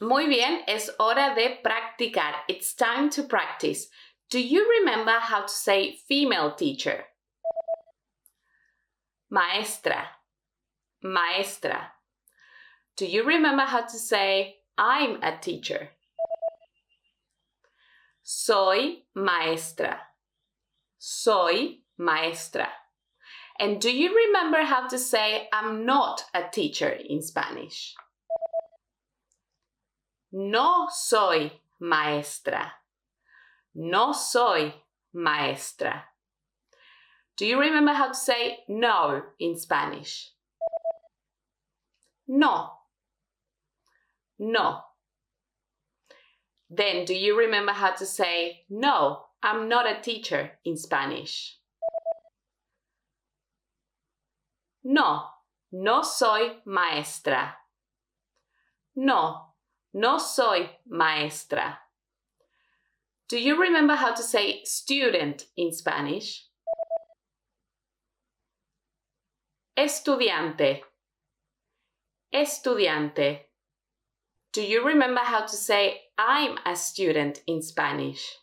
Muy bien, es hora de practicar. It's time to practice. Do you remember how to say female teacher? Maestra. Maestra. Do you remember how to say I'm a teacher? Soy maestra. Soy maestra. And do you remember how to say I'm not a teacher in Spanish? No soy maestra. No soy maestra. Do you remember how to say no in Spanish? No. No. Then, do you remember how to say no, I'm not a teacher in Spanish? No, no soy maestra. No, no soy maestra. Do you remember how to say student in Spanish? Estudiante. Estudiante. Do you remember how to say I'm a student in Spanish?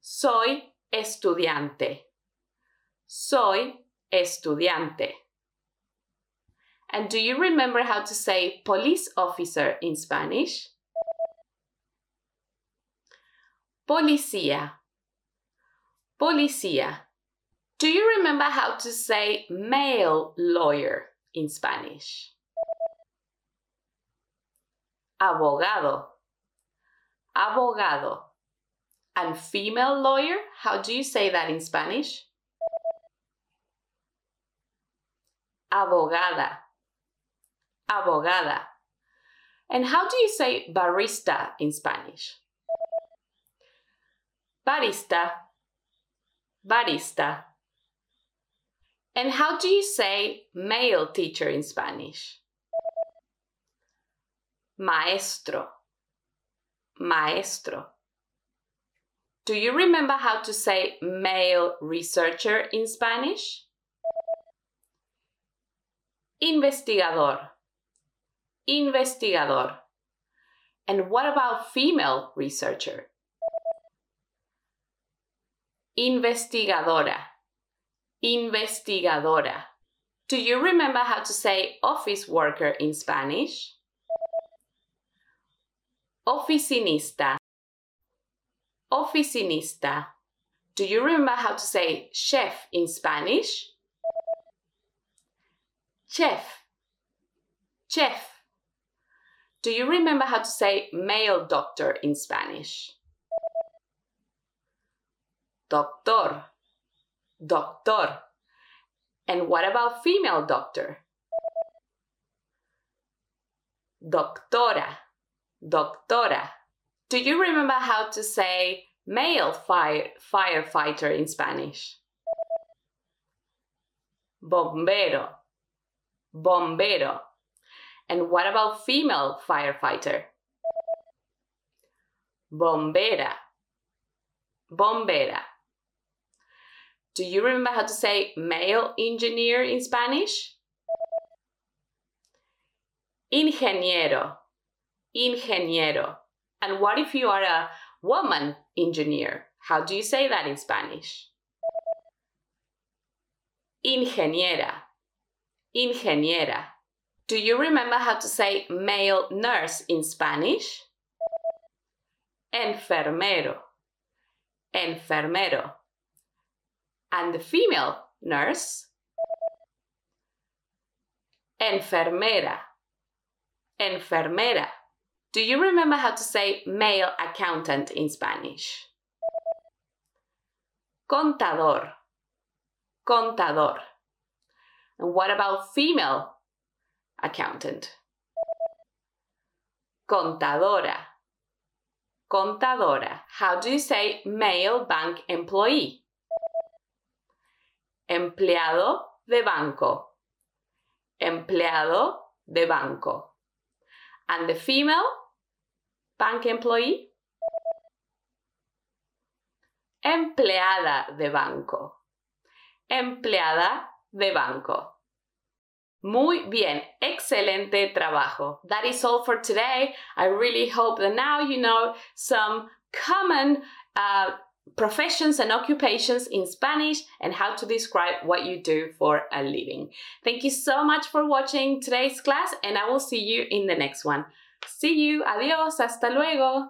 Soy estudiante. Soy estudiante. And do you remember how to say police officer in Spanish? Policía. Policía. Do you remember how to say male lawyer in Spanish? Abogado. Abogado. And female lawyer, how do you say that in Spanish? Abogada abogada. And how do you say barista in Spanish? Barista, barista. And how do you say male teacher in Spanish? Maestro, maestro. Do you remember how to say male researcher in Spanish? Investigador investigador. And what about female researcher? Investigadora. Investigadora. Do you remember how to say office worker in Spanish? Oficinista. Oficinista. Do you remember how to say chef in Spanish? Chef. Chef. Do you remember how to say male doctor in Spanish? Doctor. Doctor. And what about female doctor? Doctora. Doctora. Do you remember how to say male fire, firefighter in Spanish? Bombero. Bombero. And what about female firefighter? Bombera. Bombera. Do you remember how to say male engineer in Spanish? Ingeniero. Ingeniero. And what if you are a woman engineer? How do you say that in Spanish? Ingeniera. Ingeniera. Do you remember how to say male nurse in Spanish? Enfermero. Enfermero. And the female nurse? Enfermera. Enfermera. Do you remember how to say male accountant in Spanish? Contador. Contador. And what about female accountant. Contadora. Contadora. How do you say male bank employee? Empleado de banco. Empleado de banco. And the female bank employee? Empleada de banco. Empleada de banco. Muy bien, excelente trabajo. That is all for today. I really hope that now you know some common uh, professions and occupations in Spanish and how to describe what you do for a living. Thank you so much for watching today's class and I will see you in the next one. See you. Adiós. Hasta luego.